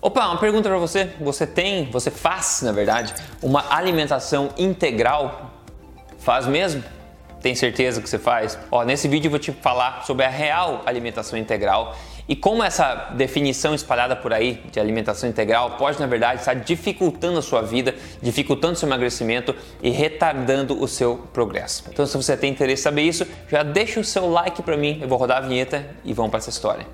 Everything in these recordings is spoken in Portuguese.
Opa, uma pergunta para você. Você tem, você faz, na verdade, uma alimentação integral? Faz mesmo? Tem certeza que você faz? Ó, nesse vídeo eu vou te falar sobre a real alimentação integral e como essa definição espalhada por aí de alimentação integral pode, na verdade, estar dificultando a sua vida, dificultando o seu emagrecimento e retardando o seu progresso. Então, se você tem interesse em saber isso, já deixa o seu like para mim, eu vou rodar a vinheta e vamos para essa história.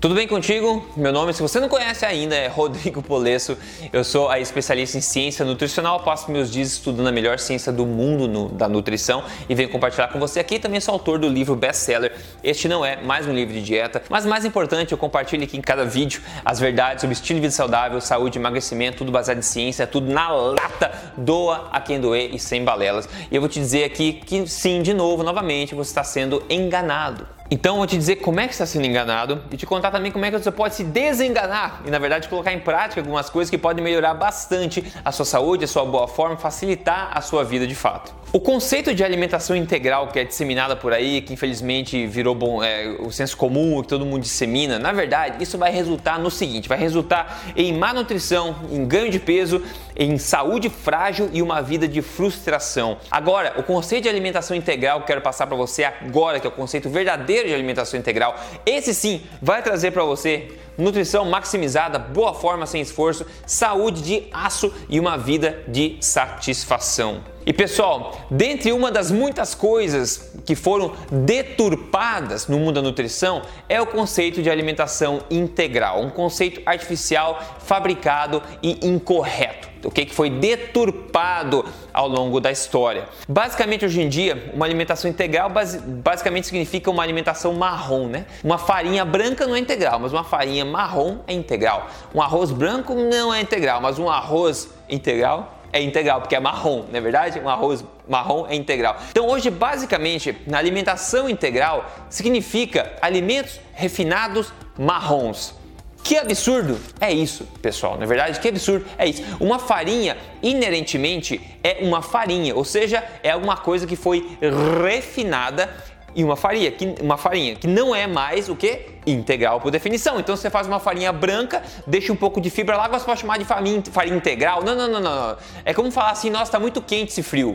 Tudo bem contigo? Meu nome, se você não conhece ainda, é Rodrigo Polesso. Eu sou a especialista em ciência nutricional, passo meus dias estudando a melhor ciência do mundo no, da nutrição e venho compartilhar com você aqui. Também sou autor do livro best-seller. Este não é mais um livro de dieta, mas mais importante, eu compartilho aqui em cada vídeo as verdades sobre estilo de vida saudável, saúde, emagrecimento, tudo baseado em ciência, tudo na lata, doa a quem doer e sem balelas. E eu vou te dizer aqui que sim, de novo, novamente, você está sendo enganado. Então vou te dizer como é que está sendo enganado e te contar também como é que você pode se desenganar e na verdade colocar em prática algumas coisas que podem melhorar bastante a sua saúde, a sua boa forma, facilitar a sua vida de fato. O conceito de alimentação integral que é disseminada por aí, que infelizmente virou bom, é, o senso comum, que todo mundo dissemina, na verdade isso vai resultar no seguinte: vai resultar em má nutrição, em ganho de peso, em saúde frágil e uma vida de frustração. Agora, o conceito de alimentação integral que eu quero passar para você agora, que é o conceito verdadeiro de alimentação integral. Esse sim vai trazer para você nutrição maximizada, boa forma sem esforço, saúde de aço e uma vida de satisfação. E pessoal, dentre uma das muitas coisas que foram deturpadas no mundo da nutrição é o conceito de alimentação integral, um conceito artificial, fabricado e incorreto o que foi deturpado ao longo da história. Basicamente, hoje em dia, uma alimentação integral basicamente significa uma alimentação marrom, né? Uma farinha branca não é integral, mas uma farinha marrom é integral. Um arroz branco não é integral, mas um arroz integral é integral, porque é marrom, não é verdade? Um arroz marrom é integral. Então hoje, basicamente, na alimentação integral significa alimentos refinados marrons. Que absurdo é isso, pessoal? Na verdade, que absurdo é isso. Uma farinha, inerentemente, é uma farinha, ou seja, é alguma coisa que foi refinada e uma farinha, que, uma farinha que não é mais o que? Integral por definição. Então você faz uma farinha branca, deixa um pouco de fibra lá, você pode chamar de farinha, integral. Não, não, não, não. É como falar assim, nossa, está muito quente esse frio.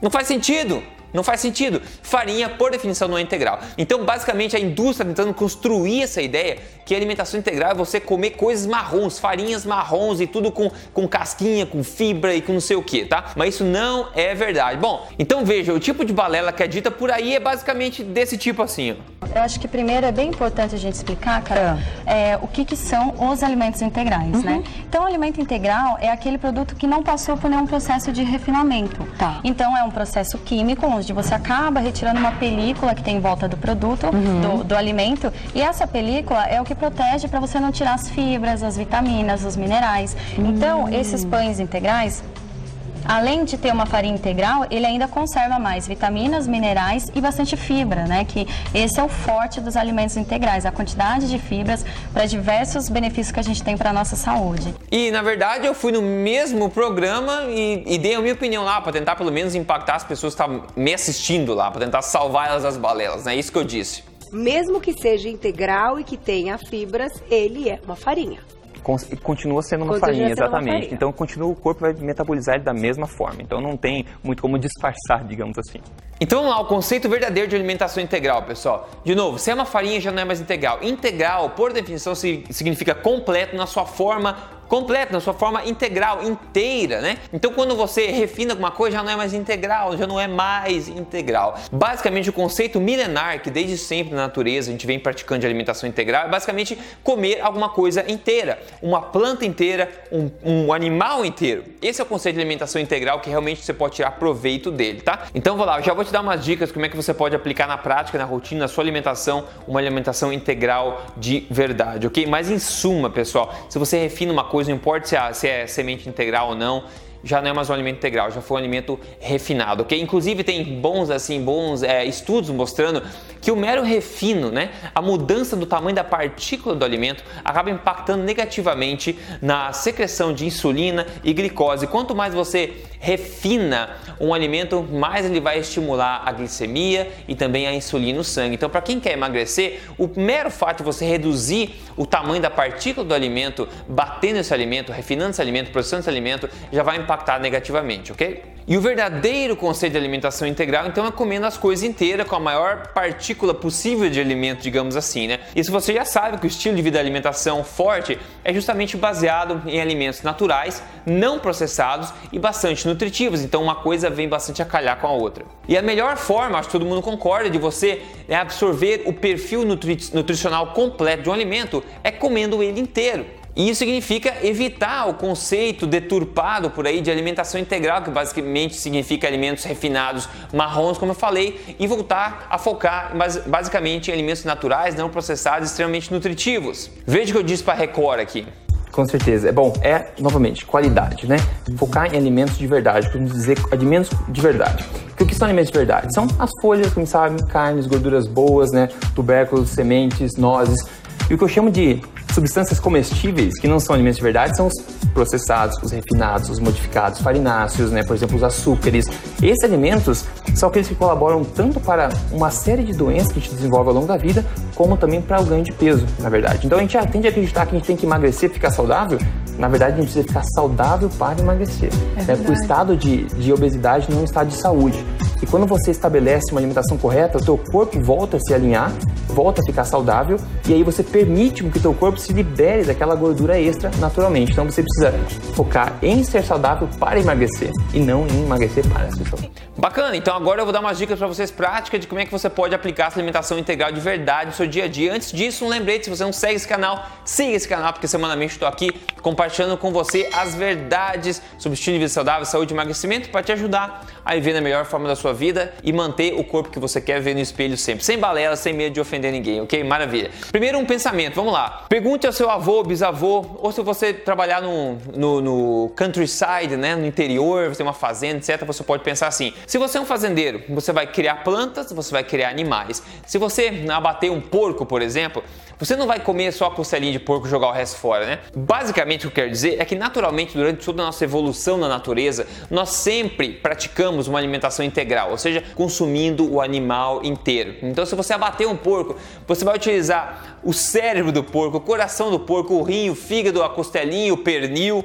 Não faz sentido. Não faz sentido. Farinha, por definição, não é integral. Então, basicamente, a indústria tentando construir essa ideia que a alimentação integral é você comer coisas marrons, farinhas marrons e tudo com, com casquinha, com fibra e com não sei o que, tá? Mas isso não é verdade. Bom, então veja, o tipo de balela que é dita por aí é basicamente desse tipo assim. Ó. Eu acho que primeiro é bem importante a gente explicar, cara, é. é o que, que são os alimentos integrais, uhum. né? Então, o alimento integral é aquele produto que não passou por nenhum processo de refinamento. Tá. Então, é um processo químico onde você acaba retirando uma película que tem em volta do produto, uhum. do, do alimento, e essa película é o que protege para você não tirar as fibras, as vitaminas, os minerais. Uhum. Então, esses pães integrais, além de ter uma farinha integral, ele ainda conserva mais vitaminas, minerais e bastante fibra, né? Que esse é o forte dos alimentos integrais, a quantidade de fibras para diversos benefícios que a gente tem para nossa saúde. E na verdade eu fui no mesmo programa e, e dei a minha opinião lá para tentar pelo menos impactar as pessoas que estavam me assistindo lá, para tentar salvar elas das balelas, né? Isso que eu disse. Mesmo que seja integral e que tenha fibras, ele é uma farinha continua sendo uma continua farinha, sendo exatamente. Uma farinha. Então continua, o corpo vai metabolizar ele da mesma forma. Então não tem muito como disfarçar, digamos assim. Então vamos lá, o conceito verdadeiro de alimentação integral, pessoal. De novo, se é uma farinha já não é mais integral. Integral, por definição, significa completo na sua forma completa, na sua forma integral, inteira, né? Então quando você refina alguma coisa já não é mais integral, já não é mais integral. Basicamente o conceito milenar que desde sempre na natureza a gente vem praticando de alimentação integral é basicamente comer alguma coisa inteira, uma planta inteira, um, um animal inteiro. Esse é o conceito de alimentação integral que realmente você pode tirar proveito dele, tá? Então vou lá, eu já vou te dar umas dicas como é que você pode aplicar na prática, na rotina, na sua alimentação, uma alimentação integral de verdade, ok? Mas em suma, pessoal, se você refina uma coisa coisa, não importa se, é, se é semente integral ou não, já não é mais um alimento integral, já foi um alimento refinado, ok? Inclusive tem bons assim bons é, estudos mostrando que o mero refino, né, a mudança do tamanho da partícula do alimento acaba impactando negativamente na secreção de insulina e glicose. Quanto mais você refina um alimento, mais ele vai estimular a glicemia e também a insulina no sangue. Então, para quem quer emagrecer, o mero fato de você reduzir o tamanho da partícula do alimento, batendo esse alimento, refinando esse alimento, processando esse alimento, já vai impactar negativamente, ok? E o verdadeiro conceito de alimentação integral, então, é comendo as coisas inteiras com a maior partícula possível de alimento, digamos assim, né? Isso você já sabe que o estilo de vida de alimentação forte é justamente baseado em alimentos naturais, não processados e bastante nutritivos. Então, uma coisa vem bastante a calhar com a outra. E a melhor forma, acho que todo mundo concorda, de você né, absorver o perfil nutri nutricional completo de um alimento é comendo ele inteiro. E isso significa evitar o conceito deturpado por aí de alimentação integral, que basicamente significa alimentos refinados marrons, como eu falei, e voltar a focar basicamente em alimentos naturais, não processados, extremamente nutritivos. Veja o que eu disse para a Record aqui. Com certeza. É bom, é novamente qualidade, né? Focar em alimentos de verdade, podemos dizer alimentos de verdade. O que são alimentos de verdade? São as folhas, como sabem, carnes, gorduras boas, né? Tubérculos, sementes, nozes. E o que eu chamo de substâncias comestíveis, que não são alimentos de verdade, são os processados, os refinados, os modificados, farináceos, né? por exemplo, os açúcares. Esses alimentos são aqueles que colaboram tanto para uma série de doenças que a gente desenvolve ao longo da vida, como também para o ganho de peso, na verdade. Então a gente tende a acreditar que a gente tem que emagrecer, ficar saudável, na verdade, a gente precisa ficar saudável para emagrecer. É né? O estado de, de obesidade não é um estado de saúde. E quando você estabelece uma alimentação correta, o teu corpo volta a se alinhar, volta a ficar saudável e aí você permite que o teu corpo se libere daquela gordura extra naturalmente. Então você precisa focar em ser saudável para emagrecer e não em emagrecer para as pessoas. Bacana, então agora eu vou dar umas dicas para vocês práticas de como é que você pode aplicar essa alimentação integral de verdade no seu dia a dia. Antes disso, um lembrete, se você não segue esse canal, siga esse canal, porque semanalmente estou aqui compartilhando com você as verdades sobre estilo de vida saudável, saúde e emagrecimento para te ajudar a viver na melhor forma da sua vida e manter o corpo que você quer ver no espelho sempre, sem balela, sem medo de ofender ninguém, ok? Maravilha. Primeiro um pensamento, vamos lá. Pergunte ao seu avô, bisavô, ou se você trabalhar no, no, no countryside, né, no interior, você tem uma fazenda, etc., você pode pensar assim, se você é um fazendeiro, você vai criar plantas, você vai criar animais. Se você abater um porco, por exemplo, você não vai comer só a costelinha de porco e jogar o resto fora, né? Basicamente o que eu quero dizer é que naturalmente durante toda a nossa evolução na natureza, nós sempre praticamos uma alimentação integral, ou seja, consumindo o animal inteiro. Então se você abater um porco, você vai utilizar o cérebro do porco, o coração do porco, o rim, o fígado, a costelinha, o pernil,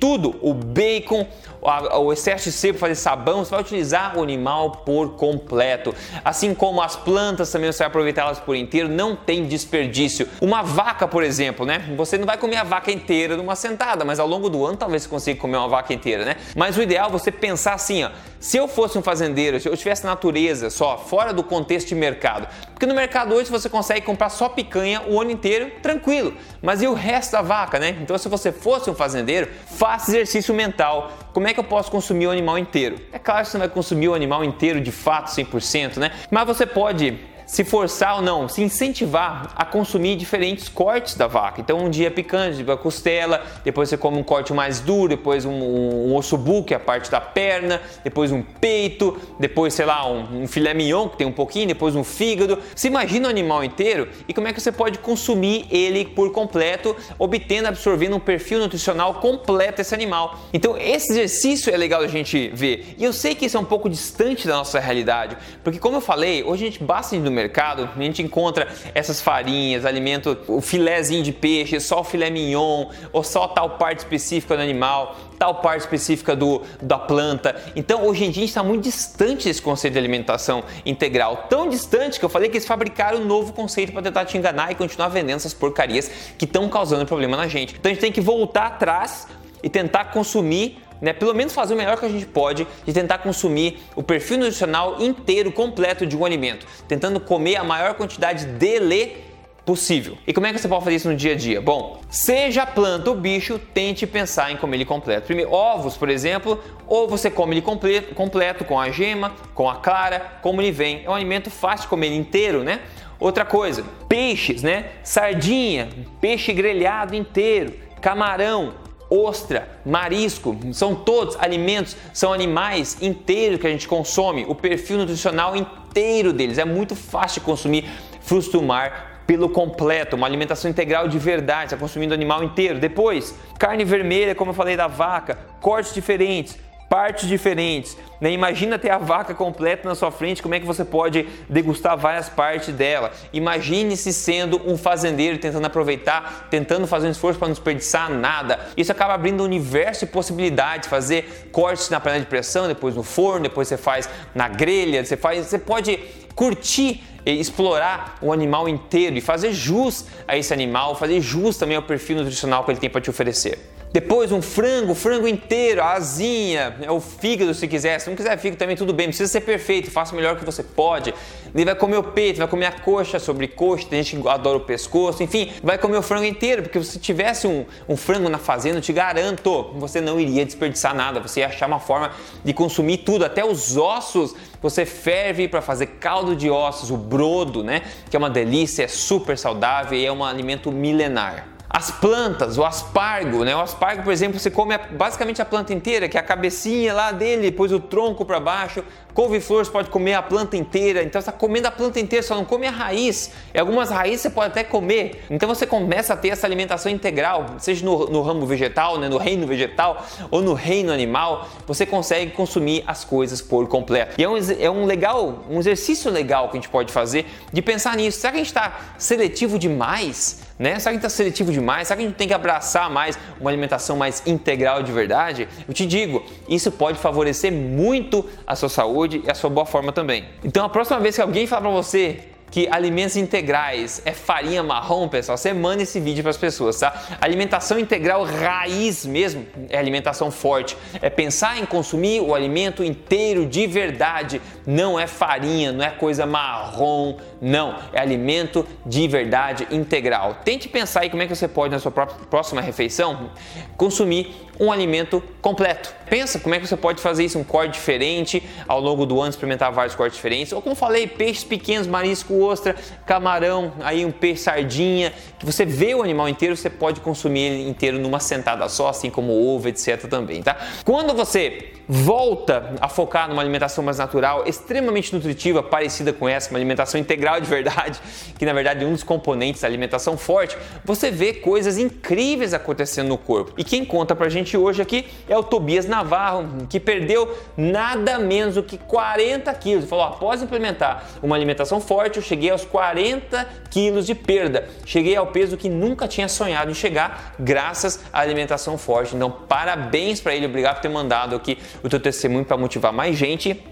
tudo, o bacon, o excesso de sebo para fazer sabão, você vai utilizar o animal por completo. Assim como as plantas também você vai aproveitá-las por inteiro, não tem desperdício. Uma vaca, por exemplo, né? Você não vai comer a vaca inteira numa sentada, mas ao longo do ano talvez você consiga comer uma vaca inteira, né? Mas o ideal é você pensar assim, ó, se eu fosse um fazendeiro, se eu tivesse natureza só, fora do contexto de mercado, porque no mercado hoje você consegue comprar só picanha o ano inteiro, tranquilo. Mas e o resto da vaca, né? Então se você fosse um fazendeiro, faça exercício mental. Como é que eu posso consumir o animal inteiro? É claro que você não vai consumir o animal inteiro de fato 100%, né? Mas você pode se forçar ou não, se incentivar a consumir diferentes cortes da vaca. Então, um dia é picante, tipo a costela, depois você come um corte mais duro, depois um, um, osso buco, é a parte da perna, depois um peito, depois, sei lá, um, um, filé mignon, que tem um pouquinho, depois um fígado. Se imagina o animal inteiro e como é que você pode consumir ele por completo, obtendo, absorvendo um perfil nutricional completo desse animal. Então, esse exercício é legal a gente ver. E eu sei que isso é um pouco distante da nossa realidade, porque, como eu falei, hoje a gente basta ir no mercado, a gente encontra essas farinhas, alimento, o filézinho de peixe, só o filé mignon, ou só tal parte específica do animal, tal parte específica do, da planta. Então, hoje em dia, a gente está muito distante desse conceito de alimentação integral. Tão distante que eu falei que eles fabricaram um novo conceito para tentar te enganar e continuar vendendo essas porcarias que estão causando problema na gente. Então, a gente tem que voltar atrás e tentar consumir né, pelo menos fazer o melhor que a gente pode de tentar consumir o perfil nutricional inteiro, completo de um alimento, tentando comer a maior quantidade dele possível. E como é que você pode fazer isso no dia a dia? Bom, seja planta ou bicho, tente pensar em comer ele completo. Primeiro, ovos, por exemplo, ou você come ele completo, completo com a gema, com a clara, como ele vem. É um alimento fácil de comer inteiro, né? Outra coisa, peixes, né? Sardinha, peixe grelhado inteiro, camarão, ostra, marisco, são todos alimentos, são animais inteiros que a gente consome, o perfil nutricional inteiro deles. É muito fácil de consumir frutos do mar pelo completo, uma alimentação integral de verdade, está consumindo animal inteiro. Depois, carne vermelha, como eu falei da vaca, cortes diferentes, partes diferentes. Né? Imagina ter a vaca completa na sua frente, como é que você pode degustar várias partes dela? Imagine-se sendo um fazendeiro tentando aproveitar, tentando fazer um esforço para não desperdiçar nada. Isso acaba abrindo um universo de possibilidades, fazer cortes na panela de pressão, depois no forno, depois você faz na grelha, você faz, você pode curtir explorar o animal inteiro e fazer jus a esse animal, fazer jus também ao perfil nutricional que ele tem para te oferecer. Depois um frango, frango inteiro, a asinha, é o fígado se quiser. Se não quiser fígado também tudo bem, não precisa ser perfeito, faça o melhor que você pode. Ele vai comer o peito, vai comer a coxa sobre coxa, tem gente que adora o pescoço, enfim, vai comer o frango inteiro, porque se tivesse um, um frango na fazenda, eu te garanto, você não iria desperdiçar nada, você ia achar uma forma de consumir tudo, até os ossos você ferve para fazer caldo de ossos, o brodo, né? Que é uma delícia, é super saudável e é um alimento milenar. As plantas, o aspargo, né? O aspargo, por exemplo, você come basicamente a planta inteira, que é a cabecinha lá dele, depois o tronco para baixo. Couve-flor você pode comer a planta inteira, então você está comendo a planta inteira, só não come a raiz. E algumas raízes você pode até comer. Então você começa a ter essa alimentação integral, seja no, no ramo vegetal, né? no reino vegetal ou no reino animal, você consegue consumir as coisas por completo. E é um, é um legal, um exercício legal que a gente pode fazer de pensar nisso. Será que a gente está seletivo demais? Né? Será que a gente está seletivo demais? Será que a gente tem que abraçar mais uma alimentação mais integral de verdade? Eu te digo, isso pode favorecer muito a sua saúde e a sua boa forma também. Então, a próxima vez que alguém falar para você que alimentos integrais é farinha marrom, pessoal, você manda esse vídeo para as pessoas, tá? Alimentação integral raiz mesmo é alimentação forte. É pensar em consumir o alimento inteiro de verdade. Não é farinha, não é coisa marrom, não. É alimento de verdade integral. Tente pensar aí como é que você pode na sua próxima refeição consumir um alimento completo. Pensa como é que você pode fazer isso, um corte diferente, ao longo do ano experimentar vários cortes diferentes. Ou como falei, peixes pequenos, marisco, ostra, camarão, aí um peixe sardinha, que você vê o animal inteiro, você pode consumir ele inteiro numa sentada só, assim como ovo, etc também, tá? Quando você volta a focar numa alimentação mais natural, extremamente nutritiva, parecida com essa, uma alimentação integral de verdade, que na verdade é um dos componentes da alimentação forte, você vê coisas incríveis acontecendo no corpo. E quem conta pra gente hoje aqui é o Tobias Navarro, que perdeu nada menos do que 40 quilos. Falou: após implementar uma alimentação forte, eu cheguei aos 40 quilos de perda. Cheguei ao peso que nunca tinha sonhado em chegar, graças à alimentação forte. Então, parabéns para ele, obrigado por ter mandado aqui o teu testemunho para motivar mais gente.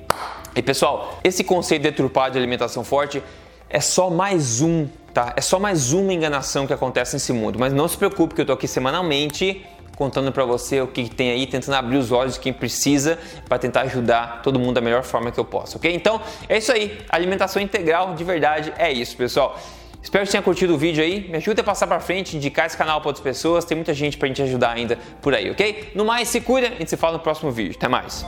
E pessoal, esse conceito deturpado de alimentação forte é só mais um, tá? É só mais uma enganação que acontece nesse mundo. Mas não se preocupe que eu tô aqui semanalmente contando para você o que tem aí, tentando abrir os olhos de quem precisa para tentar ajudar todo mundo da melhor forma que eu posso, ok? Então é isso aí, alimentação integral de verdade é isso, pessoal. Espero que tenha curtido o vídeo aí. Me ajuda a passar para frente, indicar esse canal para outras pessoas. Tem muita gente para a gente ajudar ainda por aí, ok? No mais, se cuida. A gente se fala no próximo vídeo. Até mais.